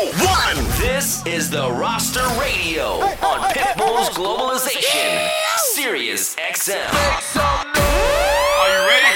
one. This is the Roster Radio on Pitbull's Globalization, Sirius XM. Are you ready?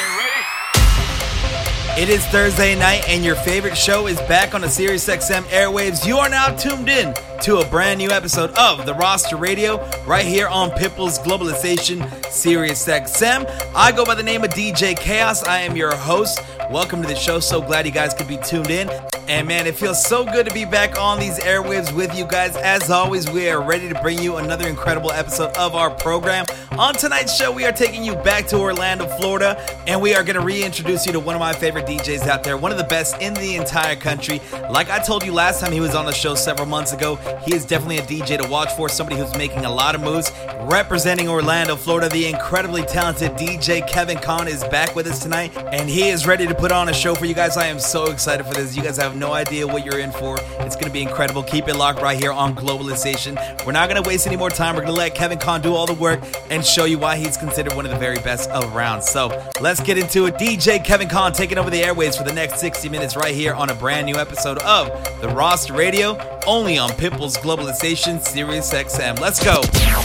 It is Thursday night, and your favorite show is back on the Sirius XM airwaves. You are now tuned in to a brand new episode of the Roster Radio right here on Pitbull's Globalization SiriusXM. I go by the name of DJ Chaos. I am your host. Welcome to the show. So glad you guys could be tuned in. And man, it feels so good to be back on these airwaves with you guys. As always, we are ready to bring you another incredible episode of our program. On tonight's show, we are taking you back to Orlando, Florida, and we are going to reintroduce you to one of my favorite DJs out there, one of the best in the entire country. Like I told you last time he was on the show several months ago, he is definitely a DJ to watch for, somebody who's making a lot of moves. Representing Orlando, Florida, the incredibly talented DJ Kevin Kon is back with us tonight, and he is ready to put on a show for you guys. I am so excited for this. You guys have no idea what you're in for. It's going to be incredible. Keep it locked right here on Globalization. We're not going to waste any more time. We're going to let Kevin Kon do all the work and show you why he's considered one of the very best around. So let's get into it. DJ Kevin Kon taking over the airways for the next 60 minutes right here on a brand new episode of the Roster Radio, only on Pitbull's Globalization Sirius XM. Let's go.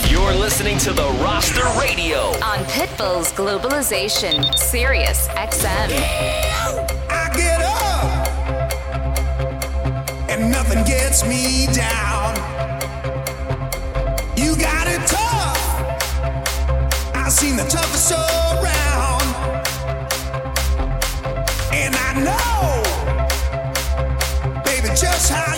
You're listening to the Roster Radio. on Pitbull's Globalization, Sirius XM. I nothing gets me down. You got it tough. I've seen the toughest around. And I know, baby, just how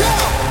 ahead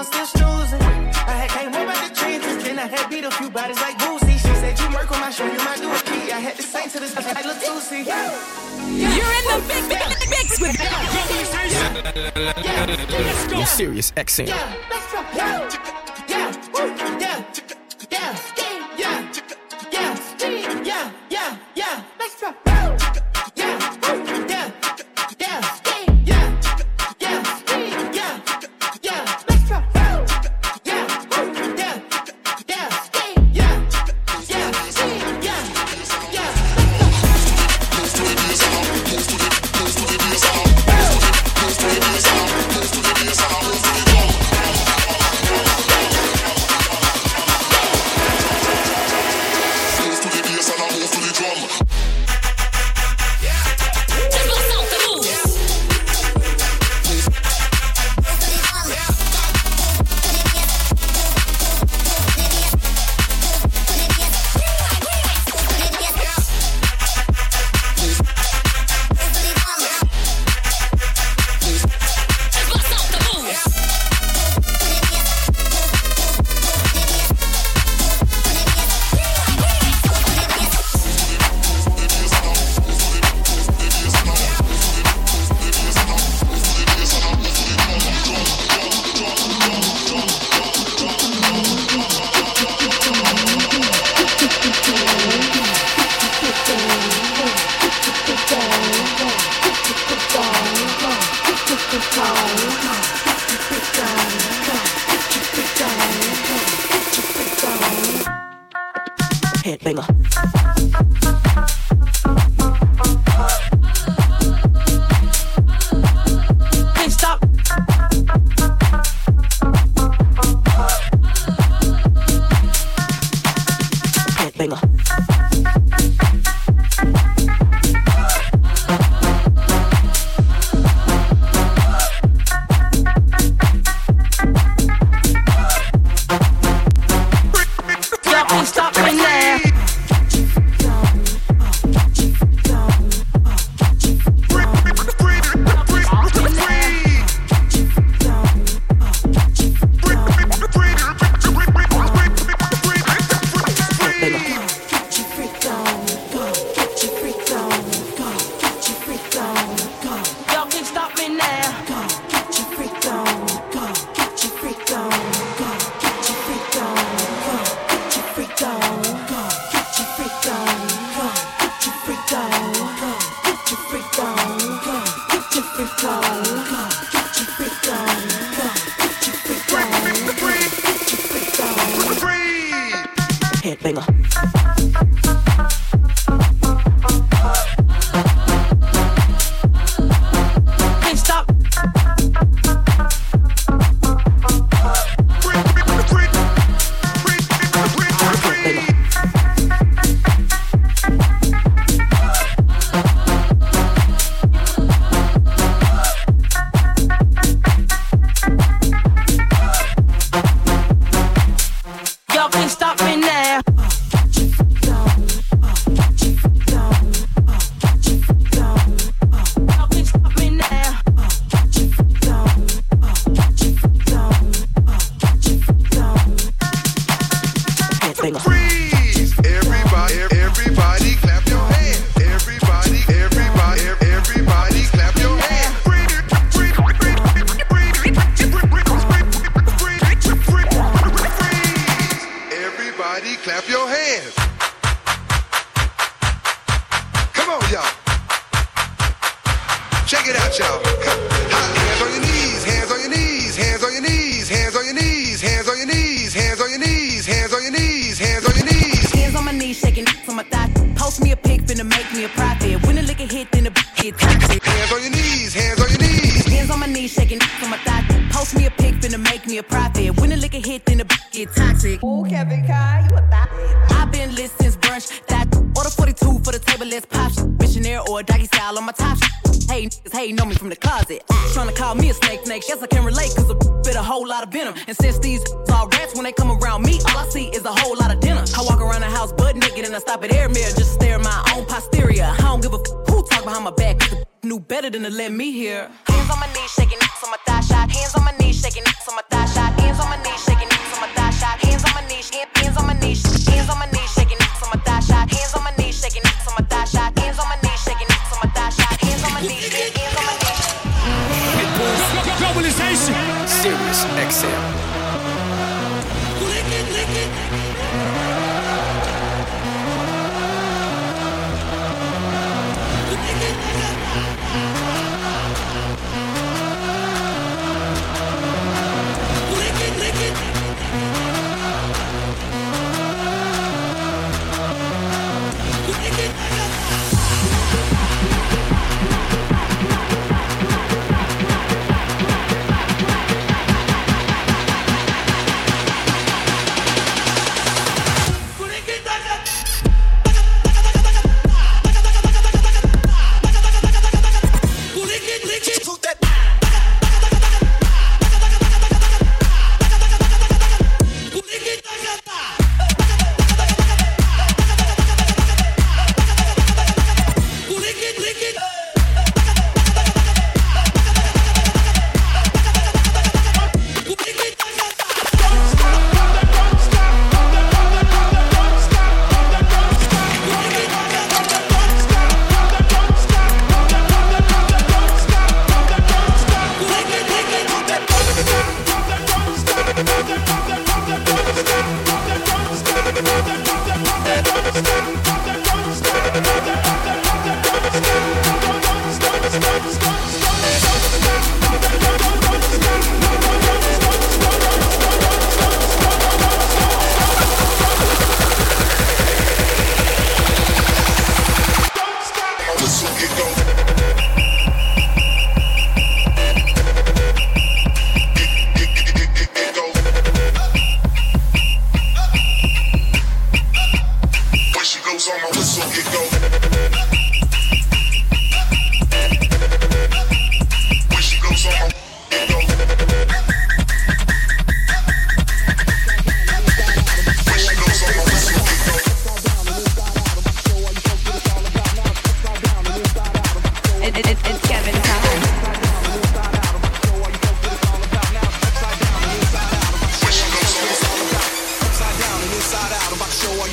I'm still snoozing. I had came up at the changes, then I had beat a few bodies like Boosie. She said, You work on my show, you my dookie. I had to say to this bitch, I look Tootsie. Yeah. Yeah. You're in the big, big, big mix with me. Yo, yeah. yeah. yeah. yeah. yeah. yeah. yeah. Sirius XM. Yeah. fringa. to let me hear. Hands on my knees, shaking on my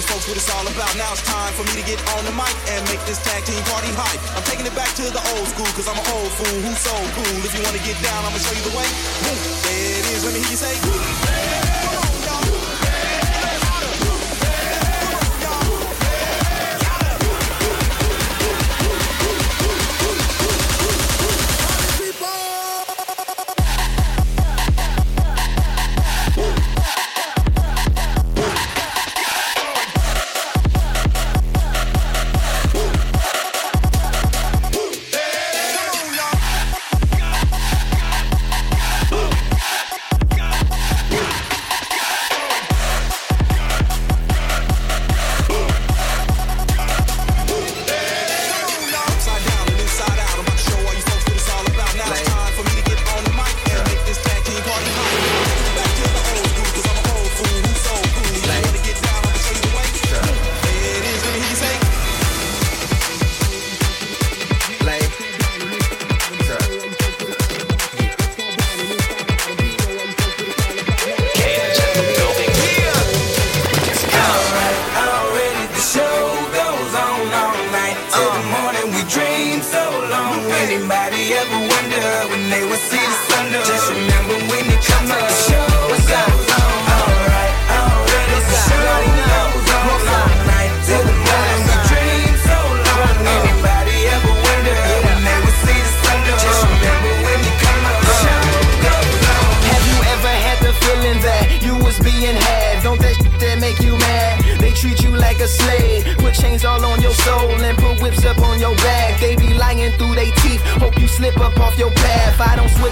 folks what it's all about. Now it's time for me to get on the mic and make this tag team party hype. I'm taking it back to the old school, cause I'm an old fool who's so cool. If you wanna get down, I'ma show you the way. Boom, there it is, let me hear you say,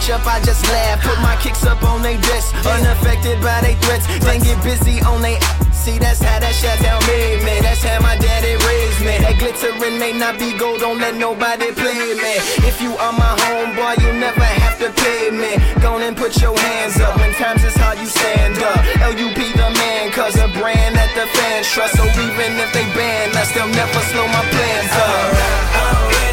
switch up, I just laugh. Put my kicks up on they desk, unaffected by they threats. Then get busy on they. See, that's how that shit tell me, man. That's how my daddy raised me. That glittering may not be gold, don't let nobody play me. If you are my homeboy, you never have to pay me. Go and put your hands up. When times is hard, you stand up. LUP the man, cause a brand that the fans trust. So even if they ban us, they'll never slow my plans up. Already the show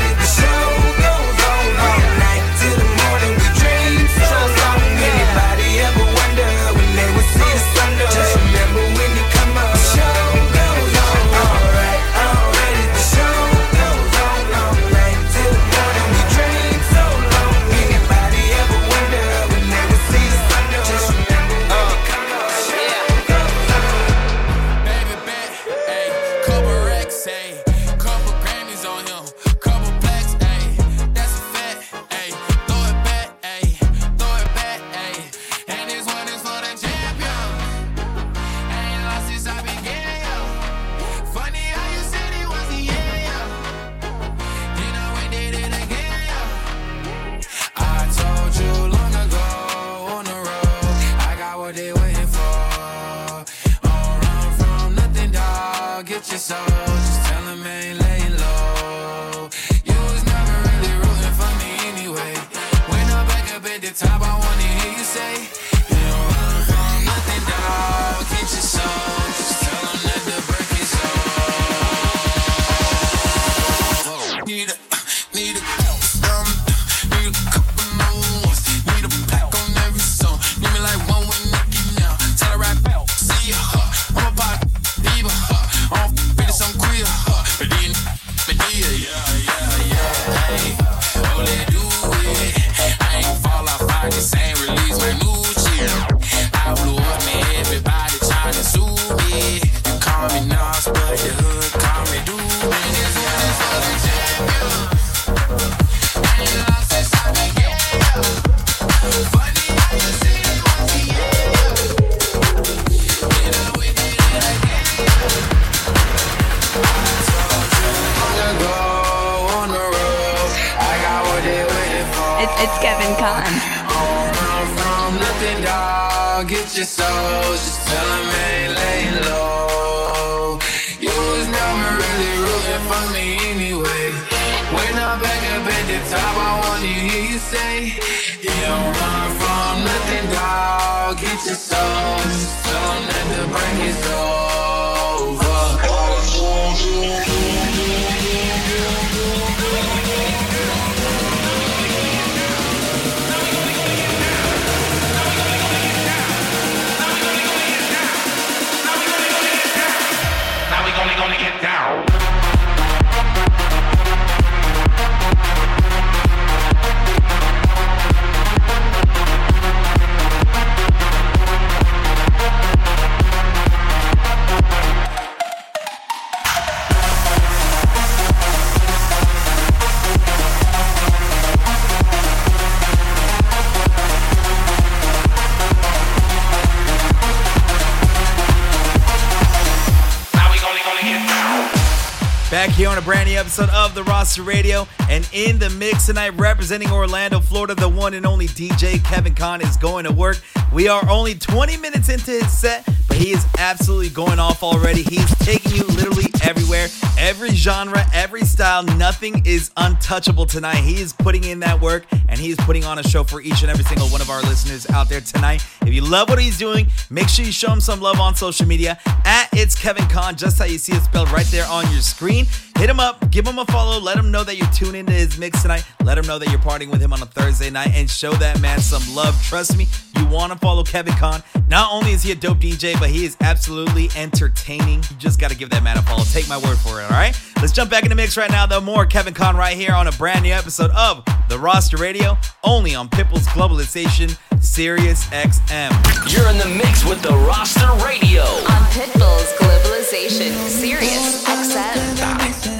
episode of the Roster Radio, and in the mix tonight, representing Orlando, Florida, the one and only DJ Kevin Kon is going to work. We are only 20 minutes into his set, but he is absolutely going off already. He's taking you literally everywhere, every genre, every style. Nothing is untouchable tonight. He is putting in that work, and he is putting on a show for each and every single one of our listeners out there tonight. If you love what he's doing, make sure you show him some love on social media at It's Kevin Kon, just how you see it spelled right there on your screen. Hit him up, give him a follow, let him know that you're tuned into his mix tonight. Let him know that you're partying with him on a Thursday night and show that man some love. Trust me, you want to follow Kevin Kon. Not only is he a dope DJ, but he is absolutely entertaining. You just got to give that man a follow. Take my word for it, all right? Let's jump back in the mix right now, though. More Kevin Kon right here on a brand new episode of The Roster Radio, only on Pitbull's Globalization, Sirius XM. You're in the mix with the Roster Radio. On Pitbull's Globalization, Sirius XM.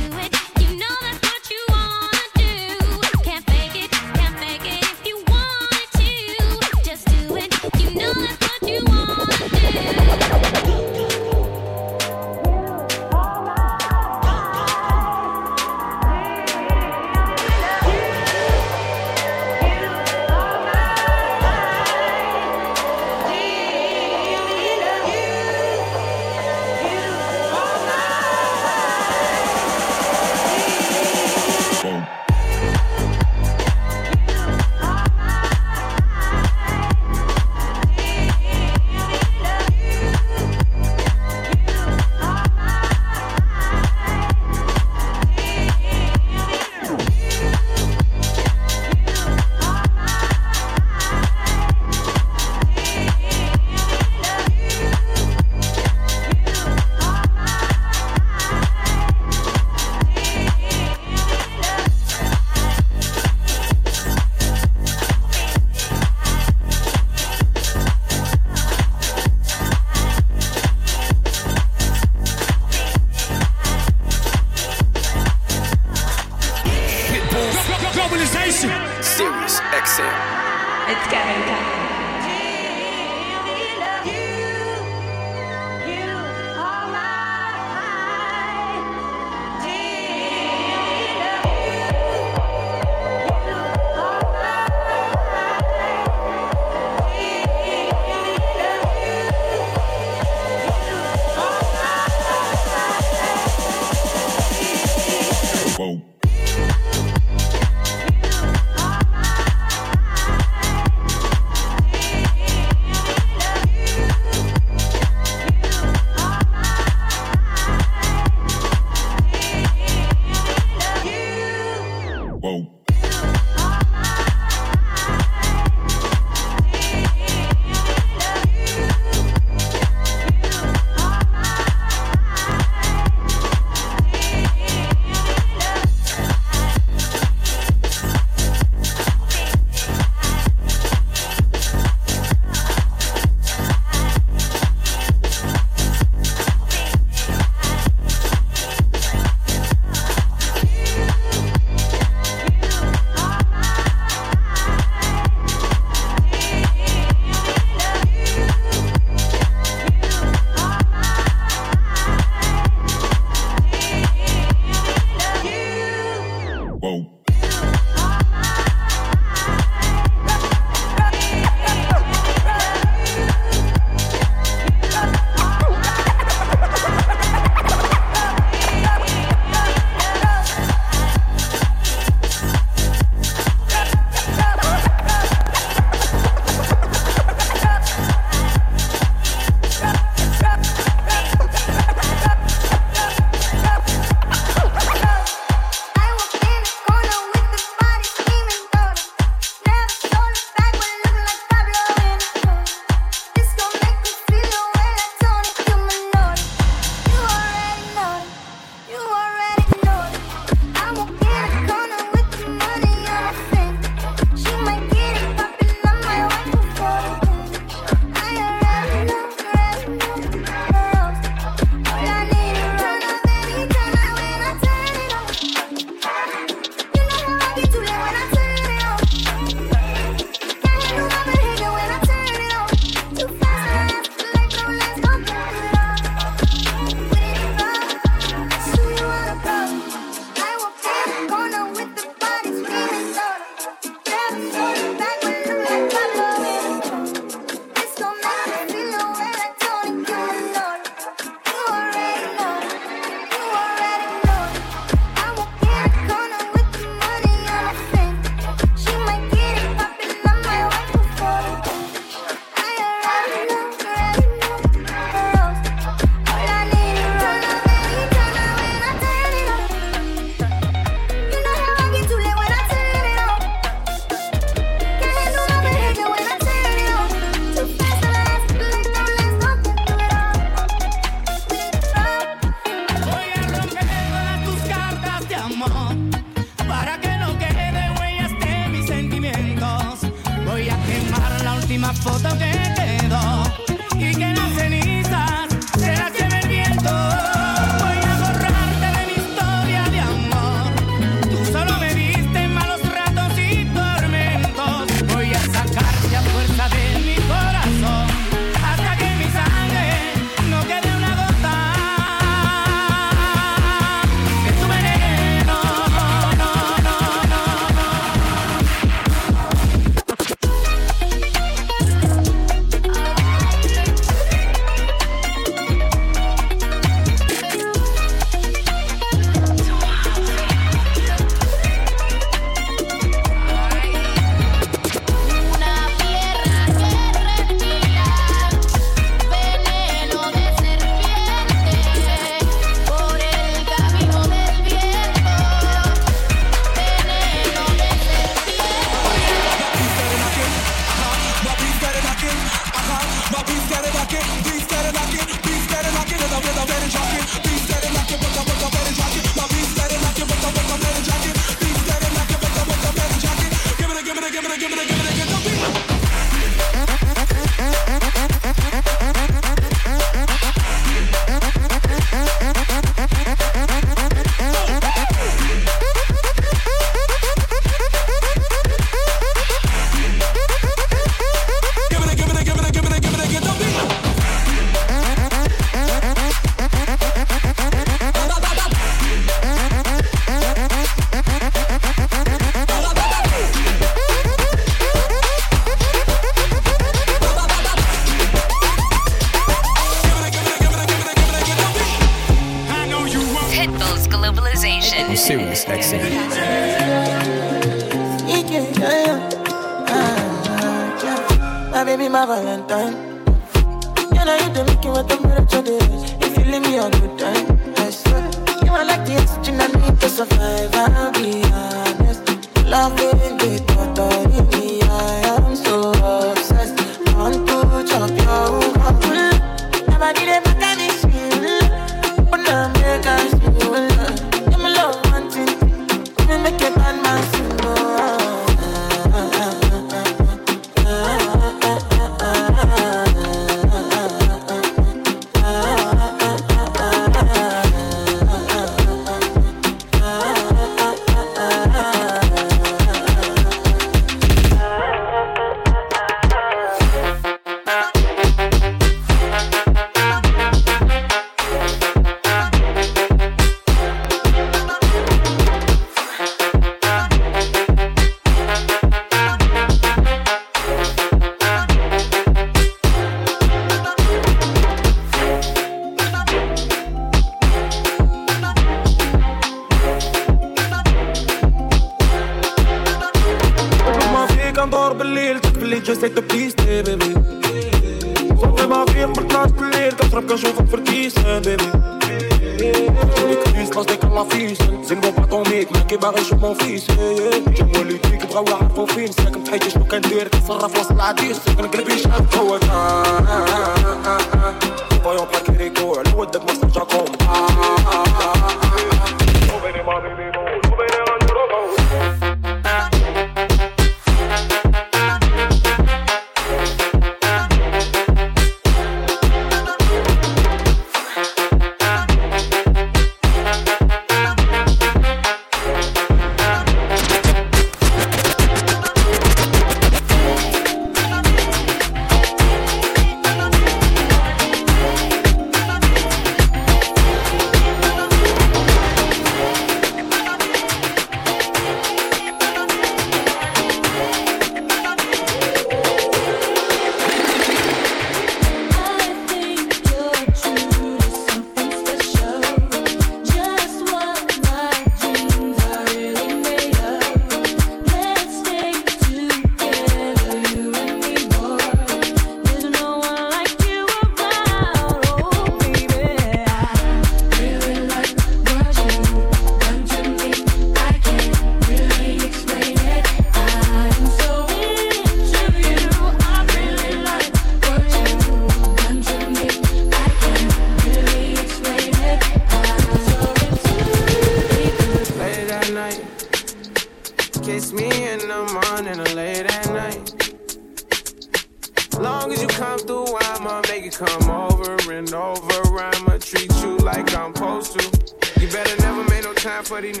Come over and over. I'ma treat you like I'm supposed to. You better never make no time for these.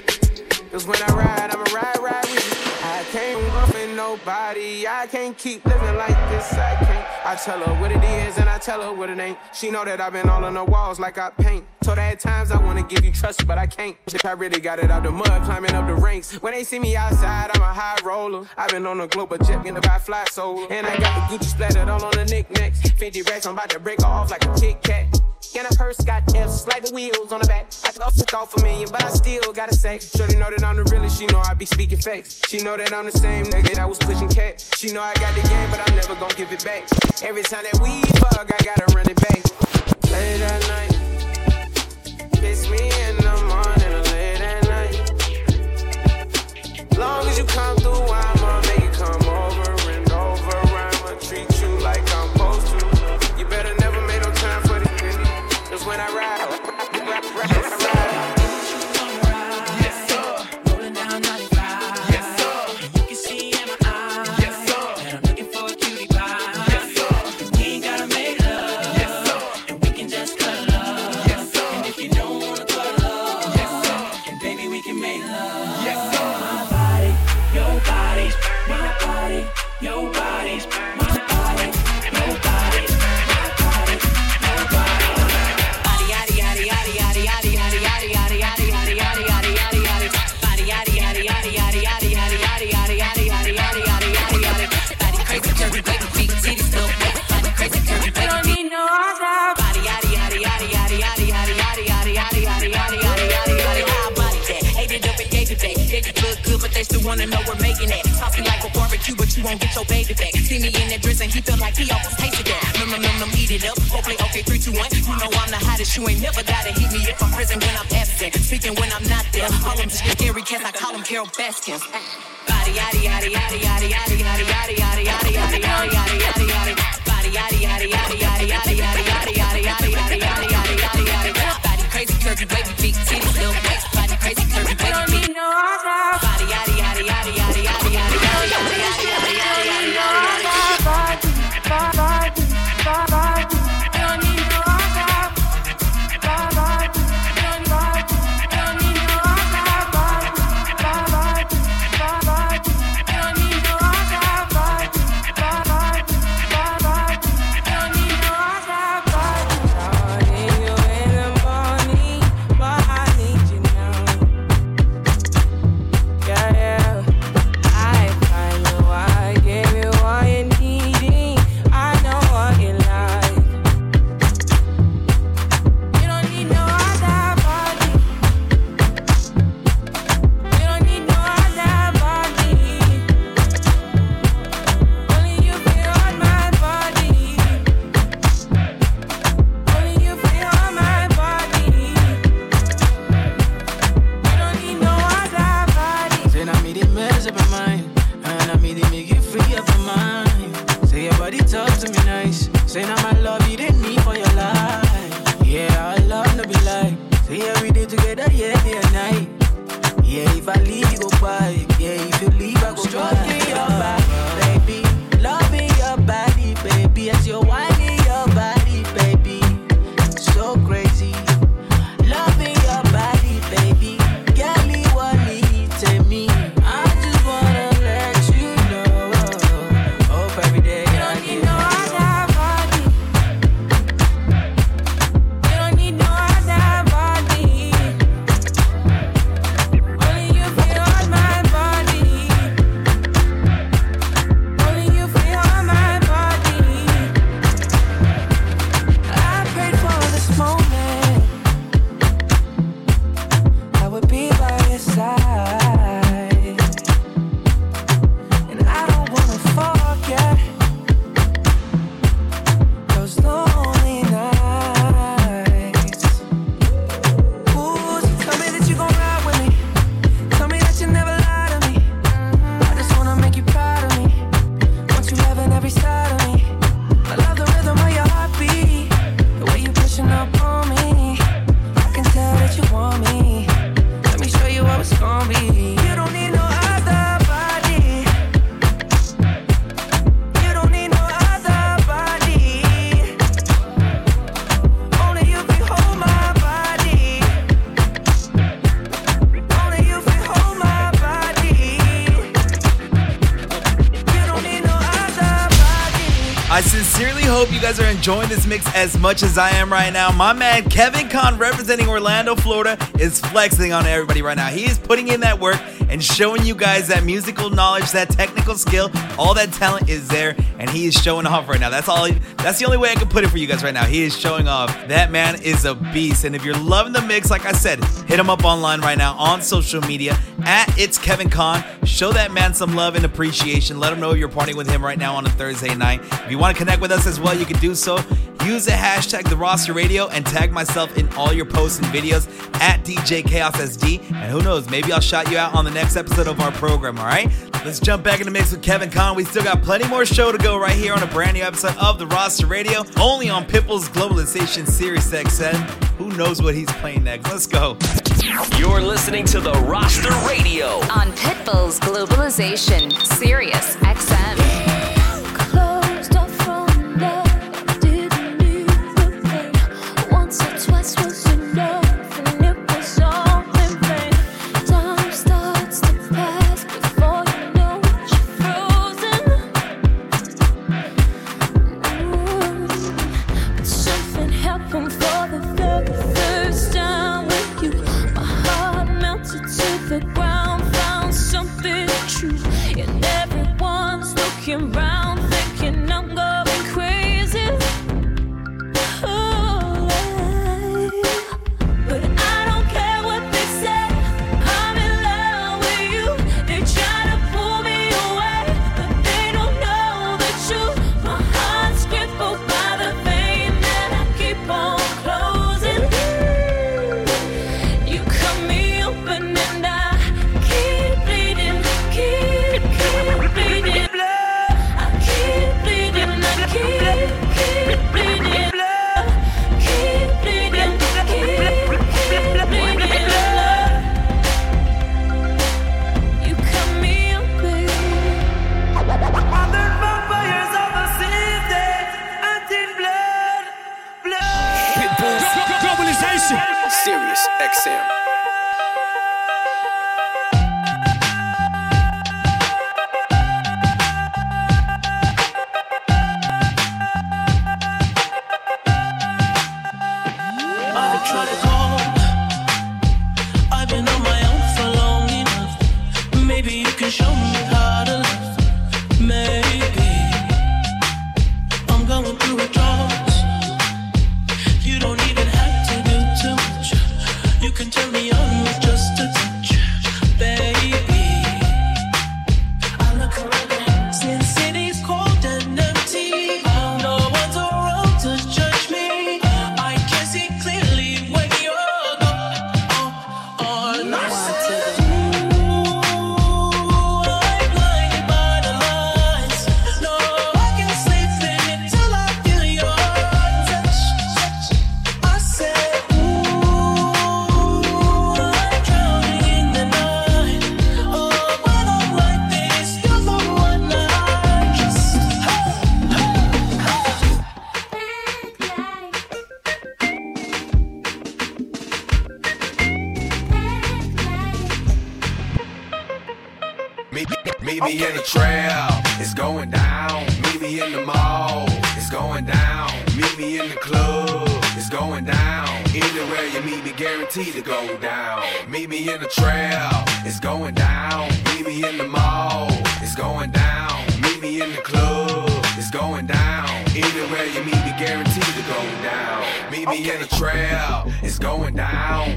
Cause when I ride, I'ma ride, ride nobody. I can't keep living like this. I can't. I tell her what it is and I tell her what it ain't. She know that I've been all on the walls like I paint. Told her at times I wanna give you trust, but I can't. If I really got it out the mud, climbing up the ranks. When they see me outside, I'm a high roller. I've been on a global jet, getting by fly solo. And I got the Gucci splattered all on the knickknacks. 50 racks, I'm about to break off like a Kit Kat. And a purse got F's, like the wheels on the back. I could off off a million, but I still gotta say. Shorty know that I'm the realest, she know I be speaking facts. She know that I'm the same nigga that was pushing cat. She know I got the game, but I'm never gonna give it back. Every time that we fuck, I gotta run it back. Late at night, kiss me in the morning late at night. Long as you come through, I'ma they still wanna know we're making it. Saucy like a barbecue, but you won't get your baby back. See me in that dress and he felt like he almost tasted that. Num num num num, eat it up. Play okay, three, two, one. You know I'm the hottest. You ain't never gotta hit me if I'm present when I'm absent. Speaking when I'm not there. Call them scary cats, I call them Carol Baskins. Body yaddy yaddy yaddy yaddy yaddy yaddy yaddy yaddy yaddy yaddy yaddy yaddy yaddy yaddy. Body yaddy yaddy yaddy yaddy yaddy yaddy yaddy yaddy yaddy yaddy yaddy yaddy yaddy yaddy. Body crazy, curvy, wavy, big titties, little waist. Body crazy, curvy, wavy, big. Body yaddy yaddy if I leave you go by. Yeah, if you leave I go Stroking enjoying this mix as much as I am right now. My man Kevin Kon, representing Orlando, Florida, is flexing on everybody right now. He is putting in that work and showing you guys that musical knowledge, that technical skill, all that talent is there, and he is showing off right now. That's all. That's the only way I can put it for you guys right now. He is showing off. That man is a beast. And if you're loving the mix, like I said, hit him up online right now on social media at it's Kevin Kon. Show that man some love and appreciation. Let him know you're partying with him right now on a Thursday night. If you want to connect with us as well, you can do so. Use the hashtag the roster radio and tag myself in all your posts and videos at DJ Chaos SD. And who knows, maybe I'll shout you out on the next episode of our program, all right? Let's jump back in the mix with Kevin Kon. We still got plenty more show to go right here on a brand new episode of the roster radio, only on Pitbull's Globalization Sirius XM. Who knows what he's playing next? Let's go. You're listening to the roster radio. On Pitbull's Globalization, Sirius XM.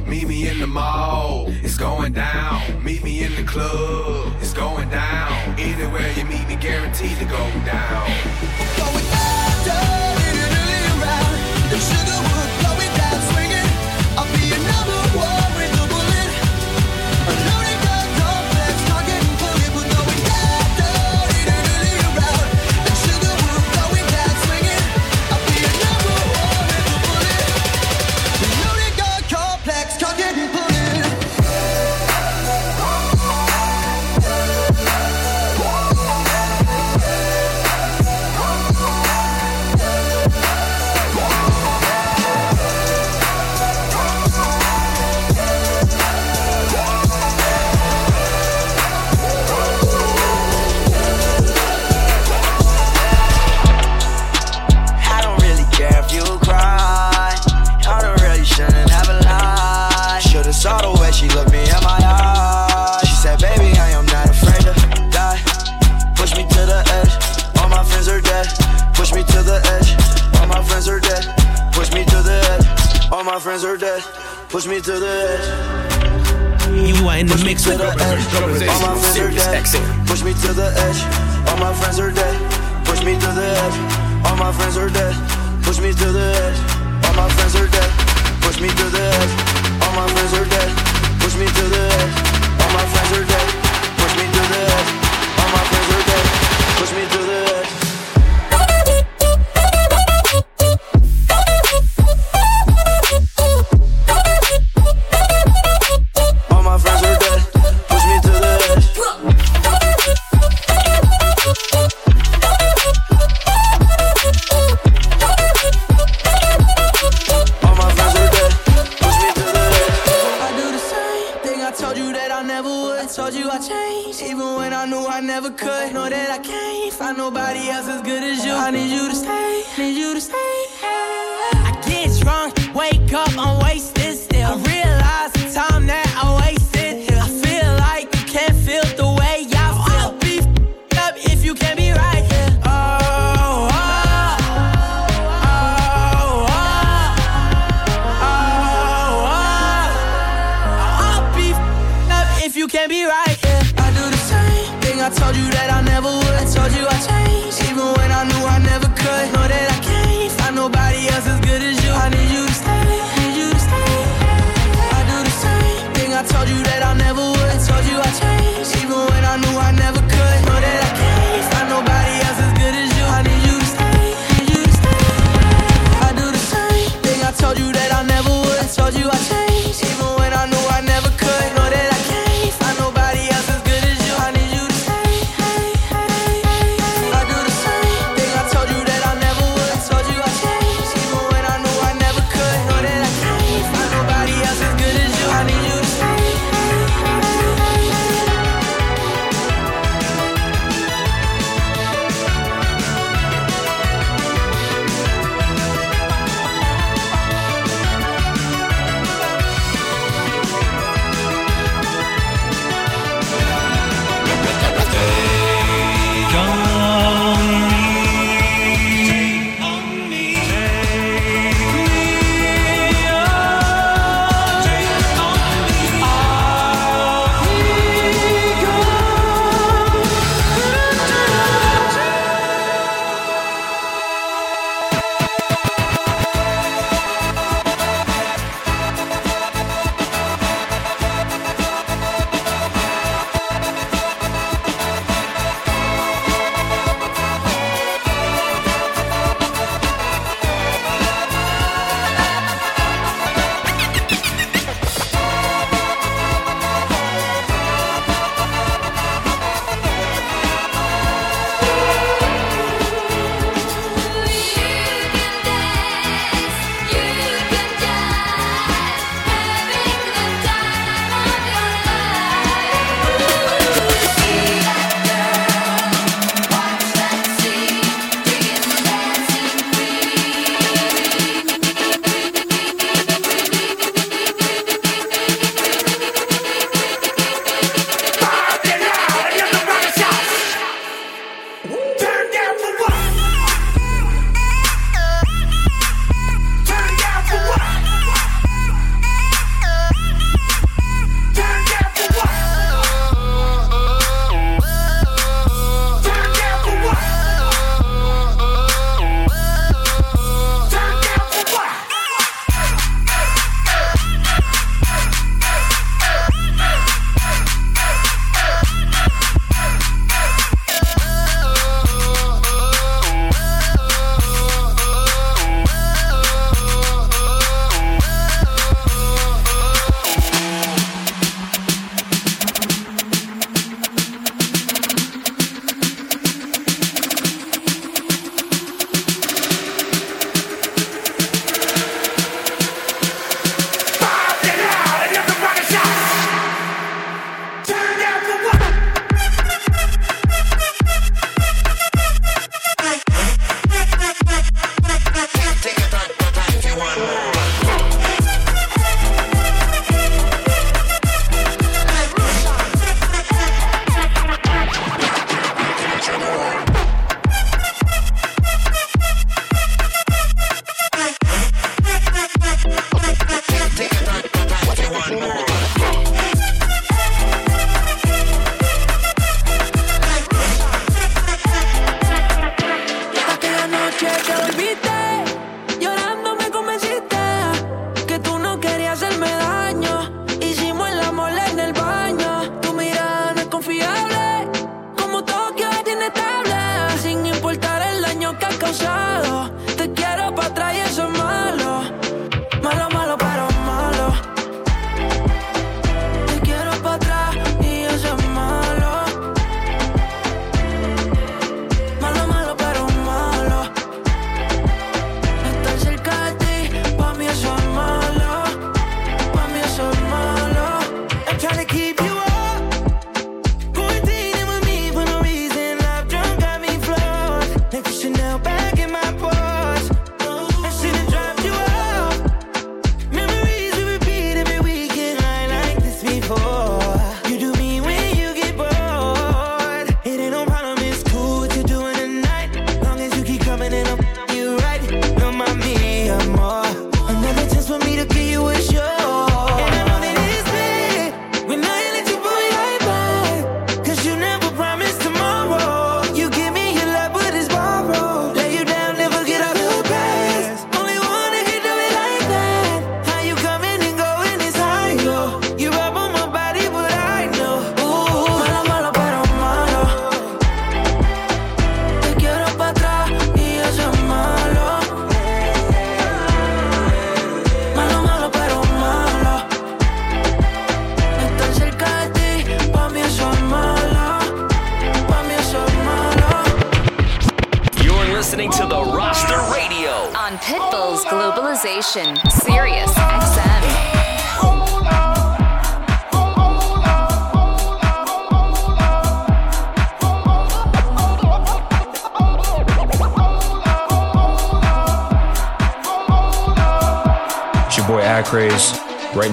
Meet me in the mall, it's going down. Meet me in the club, it's going down. Anywhere you meet me, guaranteed to go down. Going down. Push me to the edge. You are in the Push mix with the edge. All my friends are dead. Push me to the edge. All my friends are dead. Push me to the edge. All my friends are dead. Push me to the edge. All my friends are dead. Push me to the edge. All my friends are dead. Push me to the edge. All my friends are dead. Push me to the edge. All my friends are dead. Push me to the edge.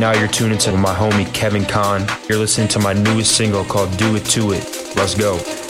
Now, you're tuning to my homie Kevin Kon. You're listening to my newest single called Do It To It. Let's go.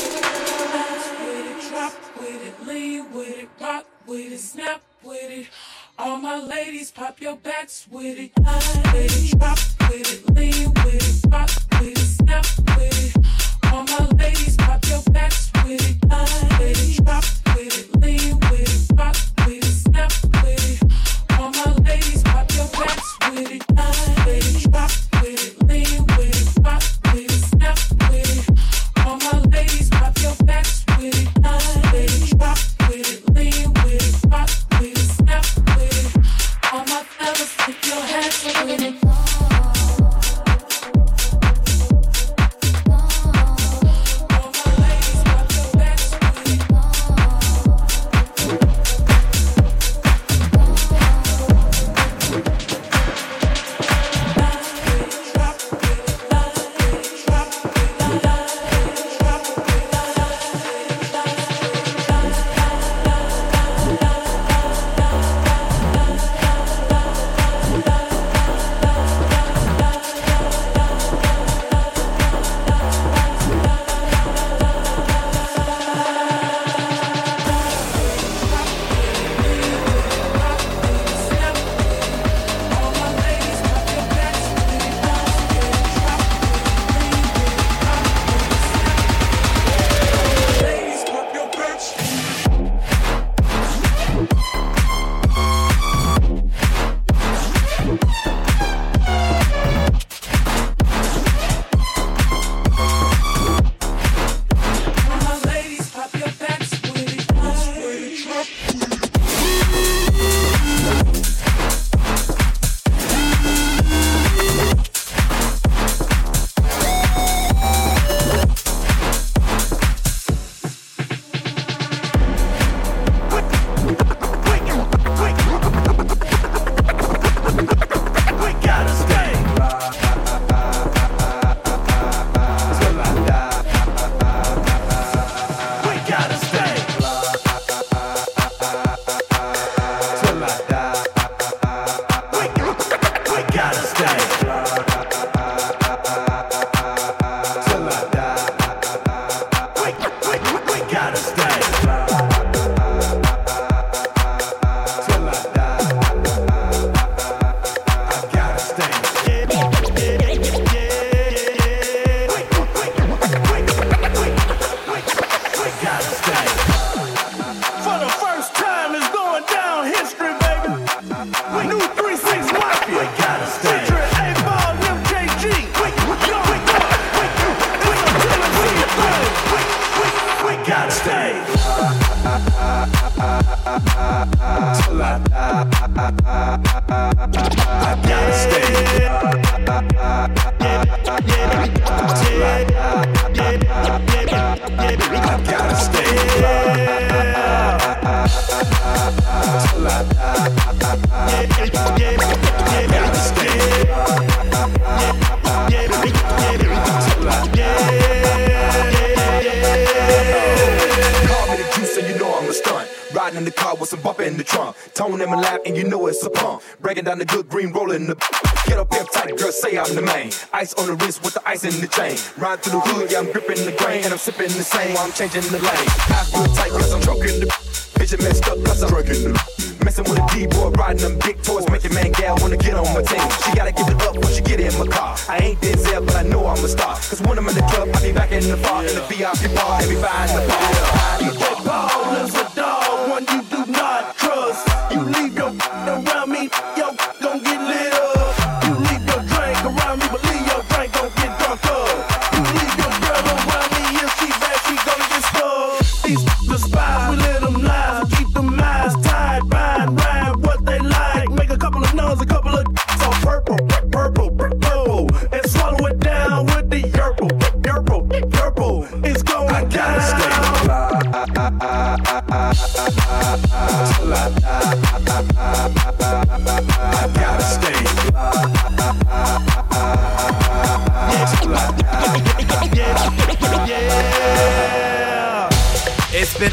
And you know it's a pump. Breaking down the good green, rolling the. Get up here tight, girl, say I'm the main. Ice on the wrist with the ice in the chain. Ride through the hood, yeah, I'm gripping the grain. And I'm sipping the same while I'm changing the lane. I feel tight cause I'm choking the. Vision messed up cause I'm drinking the. Messing with a D-boy, riding them big toys, making man gal wanna get on my team. She gotta give it up when she get in my car. I ain't Denzel, but I know I'm a star. Cause when I'm in the club, I be back in the bar, in the VIP bar, everybody in the bar. DJ Paul is a dog, one you do not trust. You leave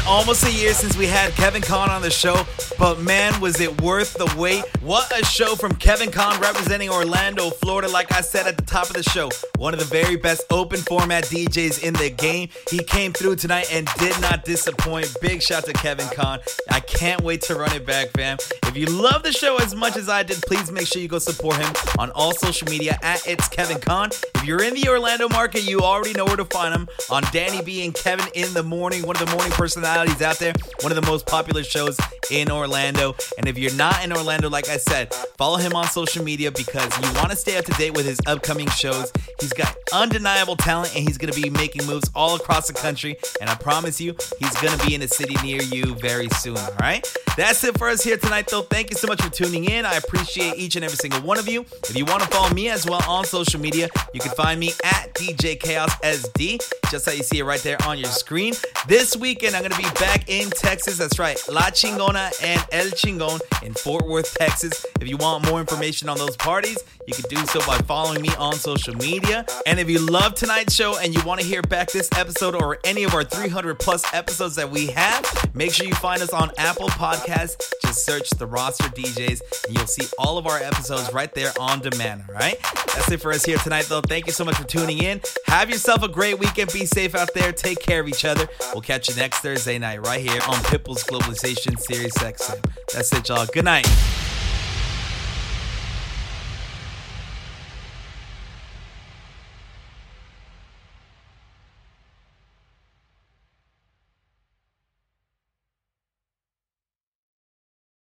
almost a year since we had Kevin Kon on the show, but man, was it worth the wait. What a show from Kevin Kon representing Orlando, Florida. Like I said at the top of the show, one of the very best open format DJs in the game. He came through tonight and did not disappoint. Big shout to Kevin Kon. I can't wait to run it back, fam. If you love the show as much as I did, please make sure you go support him on all social media at It's Kevin Kon. If you're in the Orlando market, you already know where to find him on Danny B and Kevin in the morning, one of the morning personalities out there, one of the most popular shows in Orlando. And if you're not in Orlando, like I said, follow him on social media because you want to stay up to date with his upcoming shows. He's got undeniable talent and he's going to be making moves all across the country. And I promise you, he's going to be in a city near you very soon. All right. That's it for us here tonight, though. Thank you so much for tuning in. I appreciate each and every single one of you. If you want to follow me as well on social media, you can find me at DJ Chaos SD, just how you see it right there on your screen. This weekend, I'm going to be back in Texas. That's right, La Chingona and El Chingon in Fort Worth, Texas. If you want more information on those parties, you can do so by following me on social media. And if you love tonight's show and you want to hear back this episode or any of our 300 plus episodes that we have, make sure you find us on Apple Podcasts. Just search the roster DJs and you'll see all of our episodes right there on demand. All right. That's it for us here tonight, though. Thank you so much for tuning in. Have yourself a great weekend. Be safe out there. Take care of each other. We'll catch you next Thursday night right here on Pitbull's Globalization Sirius XM. That's it, y'all. Good night.